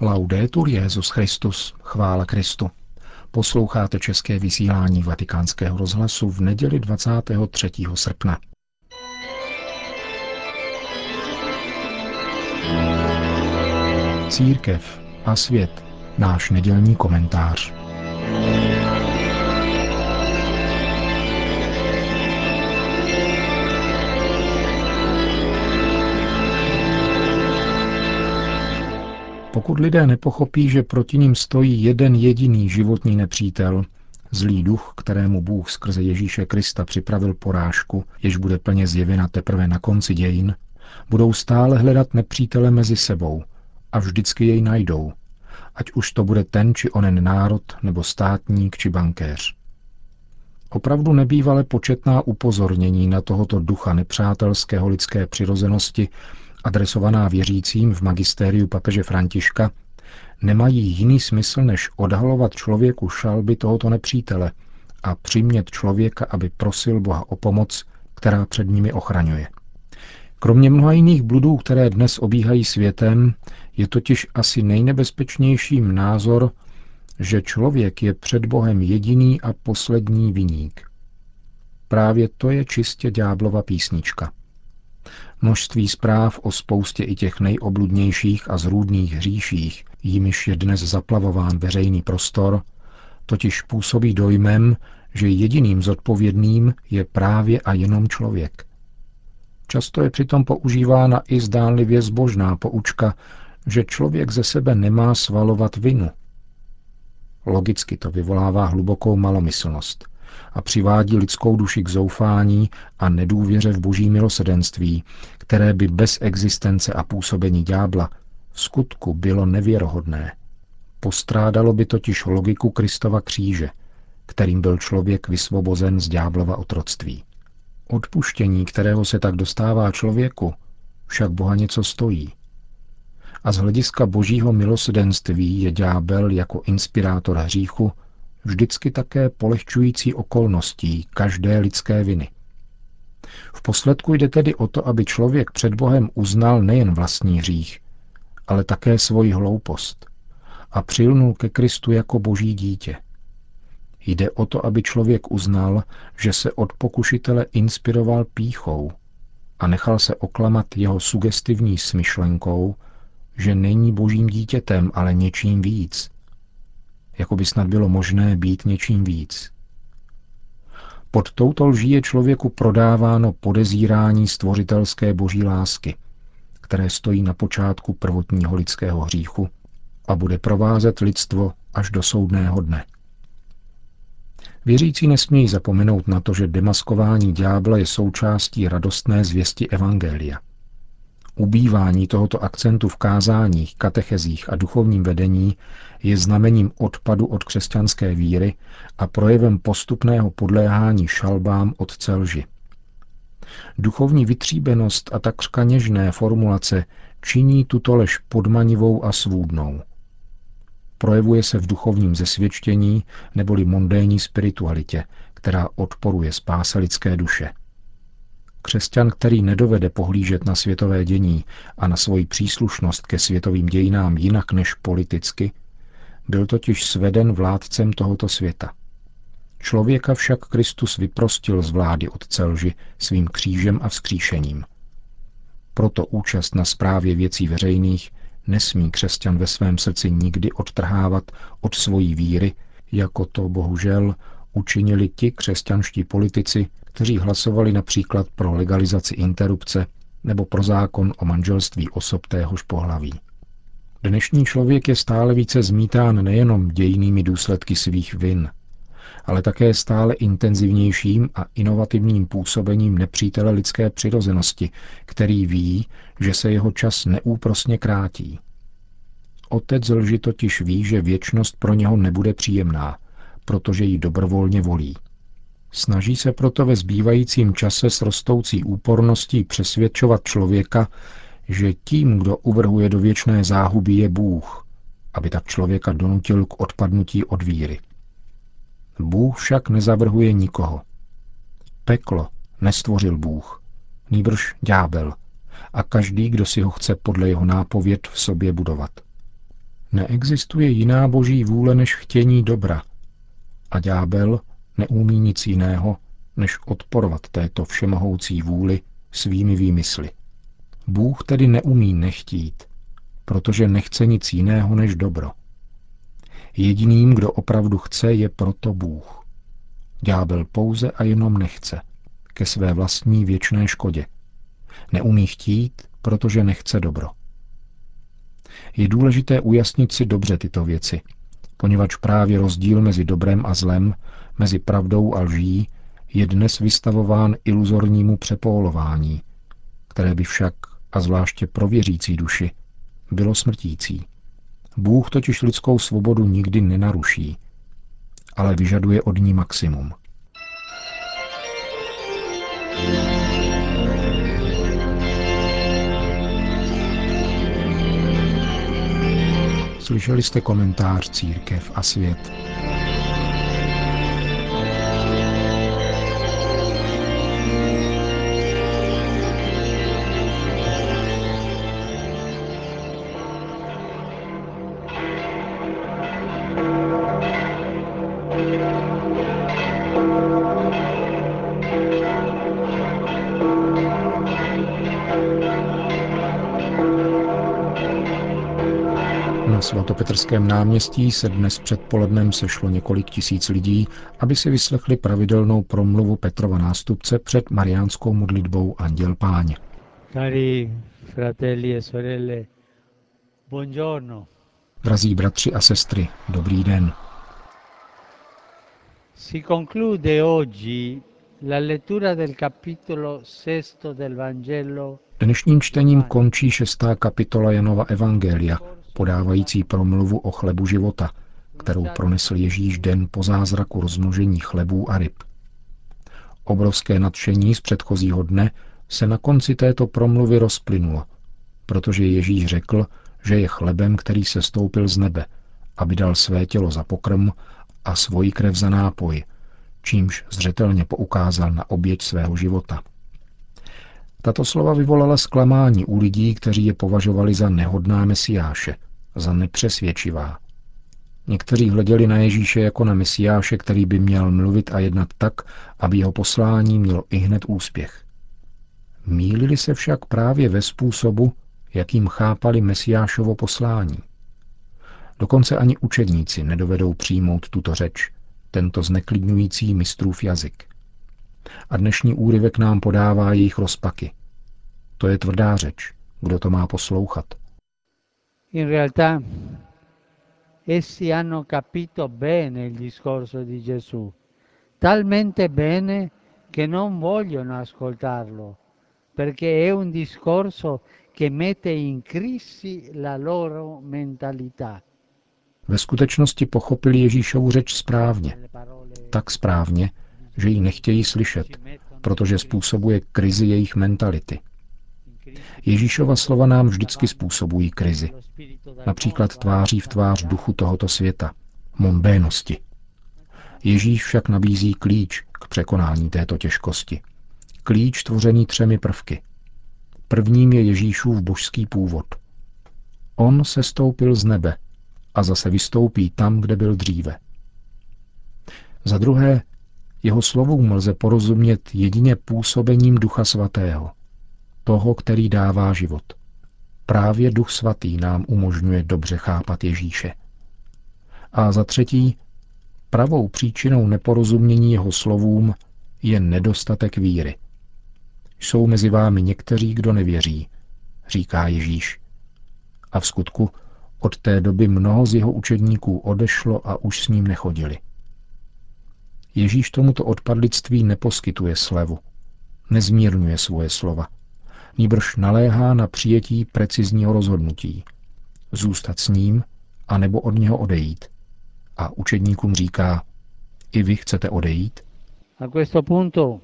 Laudetur Jezus Christus, chvála Kristu. Posloucháte české vysílání Vatikánského rozhlasu v neděli 23. srpna. Církev a svět. Náš nedělní komentář. Pokud lidé nepochopí, že proti ním stojí jeden jediný životní nepřítel, zlý duch, kterému Bůh skrze Ježíše Krista připravil porážku, jež bude plně zjevena teprve na konci dějin, budou stále hledat nepřítele mezi sebou a vždycky jej najdou, ať už to bude ten či onen národ, nebo státník či bankéř. Opravdu nebývale početná upozornění na tohoto ducha nepřátelského lidské přirozenosti adresovaná věřícím v magistériu papeže Františka, nemají jiný smysl, než odhalovat člověku šalby tohoto nepřítele a přimět člověka, aby prosil Boha o pomoc, která před nimi ochraňuje. Kromě mnoha jiných bludů, které dnes obíhají světem, je totiž asi nejnebezpečnějším názor, že člověk je před Bohem jediný a poslední viník. Právě to je čistě ďáblova písnička. Množství zpráv o spoustě i těch nejobludnějších a zrůdných hříších, jimiž je dnes zaplavován veřejný prostor, totiž působí dojmem, že jediným zodpovědným je právě a jenom člověk. Často je přitom používána i zdánlivě zbožná poučka, že člověk ze sebe nemá svalovat vinu. Logicky to vyvolává hlubokou malomyslnost – a přivádí lidskou duši k zoufání a nedůvěře v boží milosedenství, které by bez existence a působení ďábla v skutku bylo nevěrohodné. Postrádalo by totiž logiku Kristova kříže, kterým byl člověk vysvobozen z ďáblova otroctví. Odpuštění, kterého se tak dostává člověku, však Boha něco stojí. A z hlediska božího milosedenství je ďábel jako inspirátor hříchu vždycky také polehčující okolností každé lidské viny. V posledku jde tedy o to, aby člověk před Bohem uznal nejen vlastní hřích, ale také svoji hloupost a přilnul ke Kristu jako boží dítě. Jde o to, aby člověk uznal, že se od pokušitele inspiroval píchou a nechal se oklamat jeho sugestivní smyšlenkou, že není božím dítětem, ale něčím víc, jako by snad bylo možné být něčím víc. Pod touto lží je člověku prodáváno podezírání stvořitelské boží lásky, které stojí na počátku prvotního lidského hříchu a bude provázet lidstvo až do soudného dne. Věřící nesmějí zapomenout na to, že demaskování ďábla je součástí radostné zvěsti Evangelia. Ubývání tohoto akcentu v kázáních, katechezích a duchovním vedení je znamením odpadu od křesťanské víry a projevem postupného podléhání šalbám od celži. Duchovní vytříbenost a takřka něžné formulace činí tuto lež podmanivou a svůdnou. Projevuje se v duchovním zesvědčení neboli mondénní spiritualitě, která odporuje spáse lidské duše. Křesťan, který nedovede pohlížet na světové dění a na svoji příslušnost ke světovým dějinám jinak než politicky, byl totiž sveden vládcem tohoto světa. Člověka však Kristus vyprostil z vlády od celži svým křížem a vzkříšením. Proto účast na správě věcí veřejných nesmí křesťan ve svém srdci nikdy odtrhávat od svojí víry, jako to bohužel učinili ti křesťanští politici, kteří hlasovali například pro legalizaci interrupce nebo pro zákon o manželství osob téhož pohlaví. Dnešní člověk je stále více zmítán nejenom dějnými důsledky svých vin, ale také stále intenzivnějším a inovativním působením nepřítele lidské přirozenosti, který ví, že se jeho čas neúprosně krátí. Otec lži totiž ví, že věčnost pro něho nebude příjemná, protože ji dobrovolně volí. Snaží se proto ve zbývajícím čase s rostoucí úporností přesvědčovat člověka, že tím, kdo uvrhuje do věčné záhuby, je Bůh, aby tak člověka donutil k odpadnutí od víry. Bůh však nezavrhuje nikoho. Peklo nestvořil Bůh, nýbrž ďábel a každý, kdo si ho chce podle jeho nápověd v sobě budovat. Neexistuje jiná boží vůle než chtění dobra. A ďábel neumí nic jiného, než odporovat této všemohoucí vůli svými výmysly. Bůh tedy neumí nechtít, protože nechce nic jiného než dobro. Jediným, kdo opravdu chce, je proto Bůh. Ďábel pouze a jenom nechce, ke své vlastní věčné škodě. Neumí chtít, protože nechce dobro. Je důležité ujasnit si dobře tyto věci, poněvadž právě rozdíl mezi dobrem a zlem, mezi pravdou a lží, je dnes vystavován iluzornímu přepólování, které by však, a zvláště pro věřící duši, bylo smrtící. Bůh totiž lidskou svobodu nikdy nenaruší, ale vyžaduje od ní maximum. Slyšeli jste komentář Církev a svět. Svatopetrském náměstí se dnes předpolednem sešlo několik tisíc lidí, aby si vyslechli pravidelnou promluvu Petrova nástupce před mariánskou modlitbou Anděl Páně. Cari fratelli e sorelle, buongiorno. Drazí bratři a sestry, dobrý den. Si conclude oggi la lettura del capitolo sesto del Vangelo Dnešním čtením končí šestá kapitola Janova Evangelia, podávající promluvu o chlebu života, kterou pronesl Ježíš den po zázraku rozmnožení chlebů a ryb. Obrovské nadšení z předchozího dne se na konci této promluvy rozplynulo, protože Ježíš řekl, že je chlebem, který se stoupil z nebe, aby dal své tělo za pokrm a svoji krev za nápoj, čímž zřetelně poukázal na oběť svého života. Tato slova vyvolala zklamání u lidí, kteří je považovali za nehodná mesiáše, za nepřesvědčivá. Někteří hleděli na Ježíše jako na mesiáše, který by měl mluvit a jednat tak, aby jeho poslání mělo i hned úspěch. Mýlili se však právě ve způsobu, jakým chápali mesiášovo poslání. Dokonce ani učedníci nedovedou přijmout tuto řeč, tento zneklidňující mistrův jazyk. A dnešní úryvek nám podává jejich rozpaky. To je tvrdá řeč. Kdo to má poslouchat? In realtà essi hanno capito bene il discorso di Gesù, talmente bene che non vogliono ascoltarlo, perché è un discorso che mette in crisi la loro mentalità. Ve skutečnosti pochopili Ježíšovu řeč správně. Tak správně, že ji nechtějí slyšet, protože způsobuje krizi jejich mentality. Ježíšova slova nám vždycky způsobují krizi. Například tváří v tvář duchu tohoto světa, mondénosti. Ježíš však nabízí klíč k překonání této těžkosti. Klíč tvořený třemi prvky. Prvním je Ježíšův božský původ. On se stoupil z nebe a zase vystoupí tam, kde byl dříve. Za druhé, jeho slovům lze porozumět jedině působením Ducha Svatého, toho, který dává život. Právě Duch Svatý nám umožňuje dobře chápat Ježíše. A za třetí, pravou příčinou neporozumění jeho slovům je nedostatek víry. Jsou mezi vámi někteří, kdo nevěří, říká Ježíš. A v skutku od té doby mnoho z jeho učedníků odešlo a už s ním nechodili. Ježíš tomuto odpadlictví neposkytuje slevu, nezmírňuje svoje slova, nýbrž naléhá na přijetí precizního rozhodnutí. Zůstat s ním, anebo od něho odejít. A učedníkům říká, i vy chcete odejít? A questo punto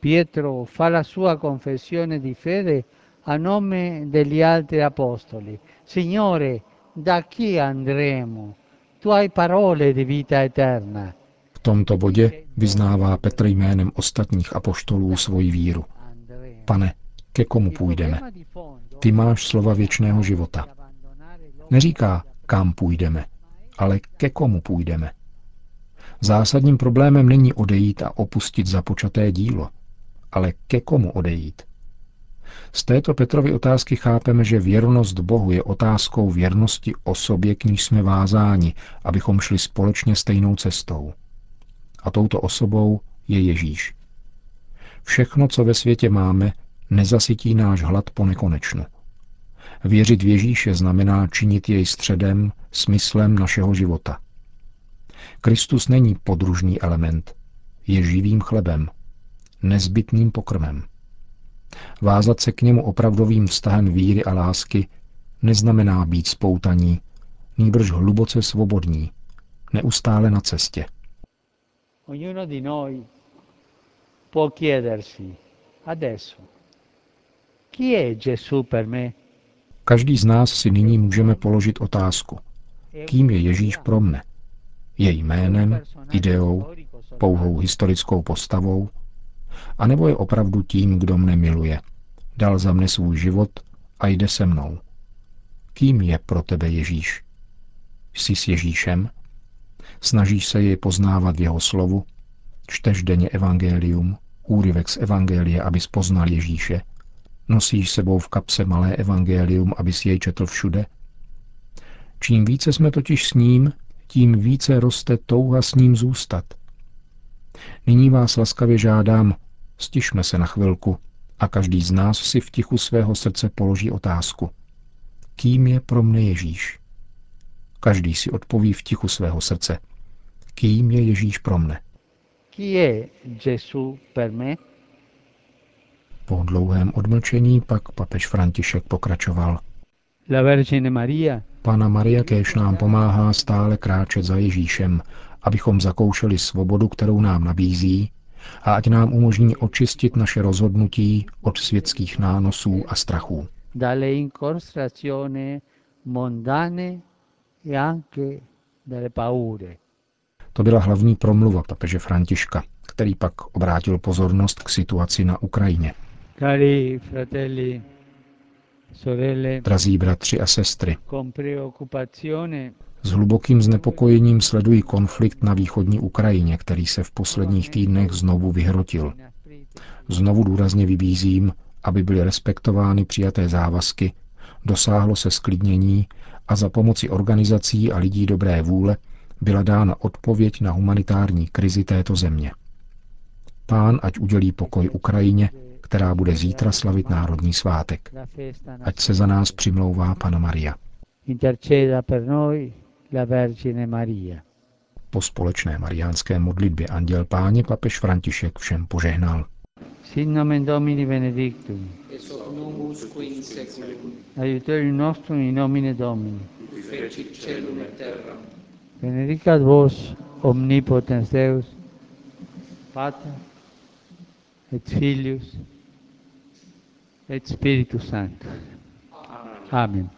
Pietro fa la sua confessione di fede a nome degli altri apostoli. Signore, da chi andremo? Tu hai parole di vita eterna. V tomto bodě vyznává Petr jménem ostatních apoštolů svoji víru. Pane, ke komu půjdeme? Ty máš slova věčného života. Neříká, kam půjdeme, ale ke komu půjdeme. Zásadním problémem není odejít a opustit započaté dílo, ale ke komu odejít. Z této Petrovy otázky chápeme, že věrnost Bohu je otázkou věrnosti osobě, k níž jsme vázáni, abychom šli společně stejnou cestou. A touto osobou je Ježíš. Všechno, co ve světě máme, nezasytí náš hlad po nekonečnu. Věřit v Ježíše znamená činit jej středem, smyslem našeho života. Kristus není podružný element, je živým chlebem, nezbytným pokrmem. Vázat se k němu opravdovým vztahem víry a lásky neznamená být spoutaní, nýbrž hluboce svobodní, neustále na cestě. Ognuno di noi può chiedersi adesso Každý z nás si nyní můžeme položit otázku. Kým je Ježíš pro mne? Je jménem, ideou, pouhou historickou postavou? A nebo je opravdu tím, kdo mne miluje? Dal za mne svůj život a jde se mnou. Kým je pro tebe Ježíš? Jsi s Ježíšem? Snažíš se jej poznávat v jeho slovu? Čteš denně evangelium, úryvek z evangelie, abys poznal Ježíše? Nosíš sebou v kapse malé evangelium, abys jej četl všude? Čím více jsme totiž s ním, tím více roste touha s ním zůstat. Nyní vás laskavě žádám, stišme se na chvilku a každý z nás si v tichu svého srdce položí otázku. Kým je pro mne Ježíš? Každý si odpoví v tichu svého srdce. Kým je Ježíš pro mne? Chi è Gesù per me? Po dlouhém odmlčení pak papež František pokračoval. La Vergine Maria Pana Maria kéž nám pomáhá stále kráčet za Ježíšem, abychom zakoušeli svobodu, kterou nám nabízí, a ať nám umožní očistit naše rozhodnutí od světských nánosů a strachů. dalle incrostazioni mondane e anche dalle paure. To byla hlavní promluva papeže Františka, který pak obrátil pozornost k situaci na Ukrajině. Drazí bratři a sestry, s hlubokým znepokojením sledují konflikt na východní Ukrajině, který se v posledních týdnech znovu vyhrotil. Znovu důrazně vybízím, aby byly respektovány přijaté závazky, dosáhlo se sklidnění a za pomoci organizací a lidí dobré vůle byla dána odpověď na humanitární krizi této země. Pán ať udělí pokoj Ukrajině, která bude zítra slavit národní svátek. Ať se za nás přimlouvá Pana Maria. Po společné mariánské modlitbě Anděl Páně papež František všem požehnal. Sin nomen Domini benedictum. Aiuterium nostrum in nomine Domini. Benedicat vos omnipotens Deus, Pater et Filius É Espírito Santo. Amém. Amém.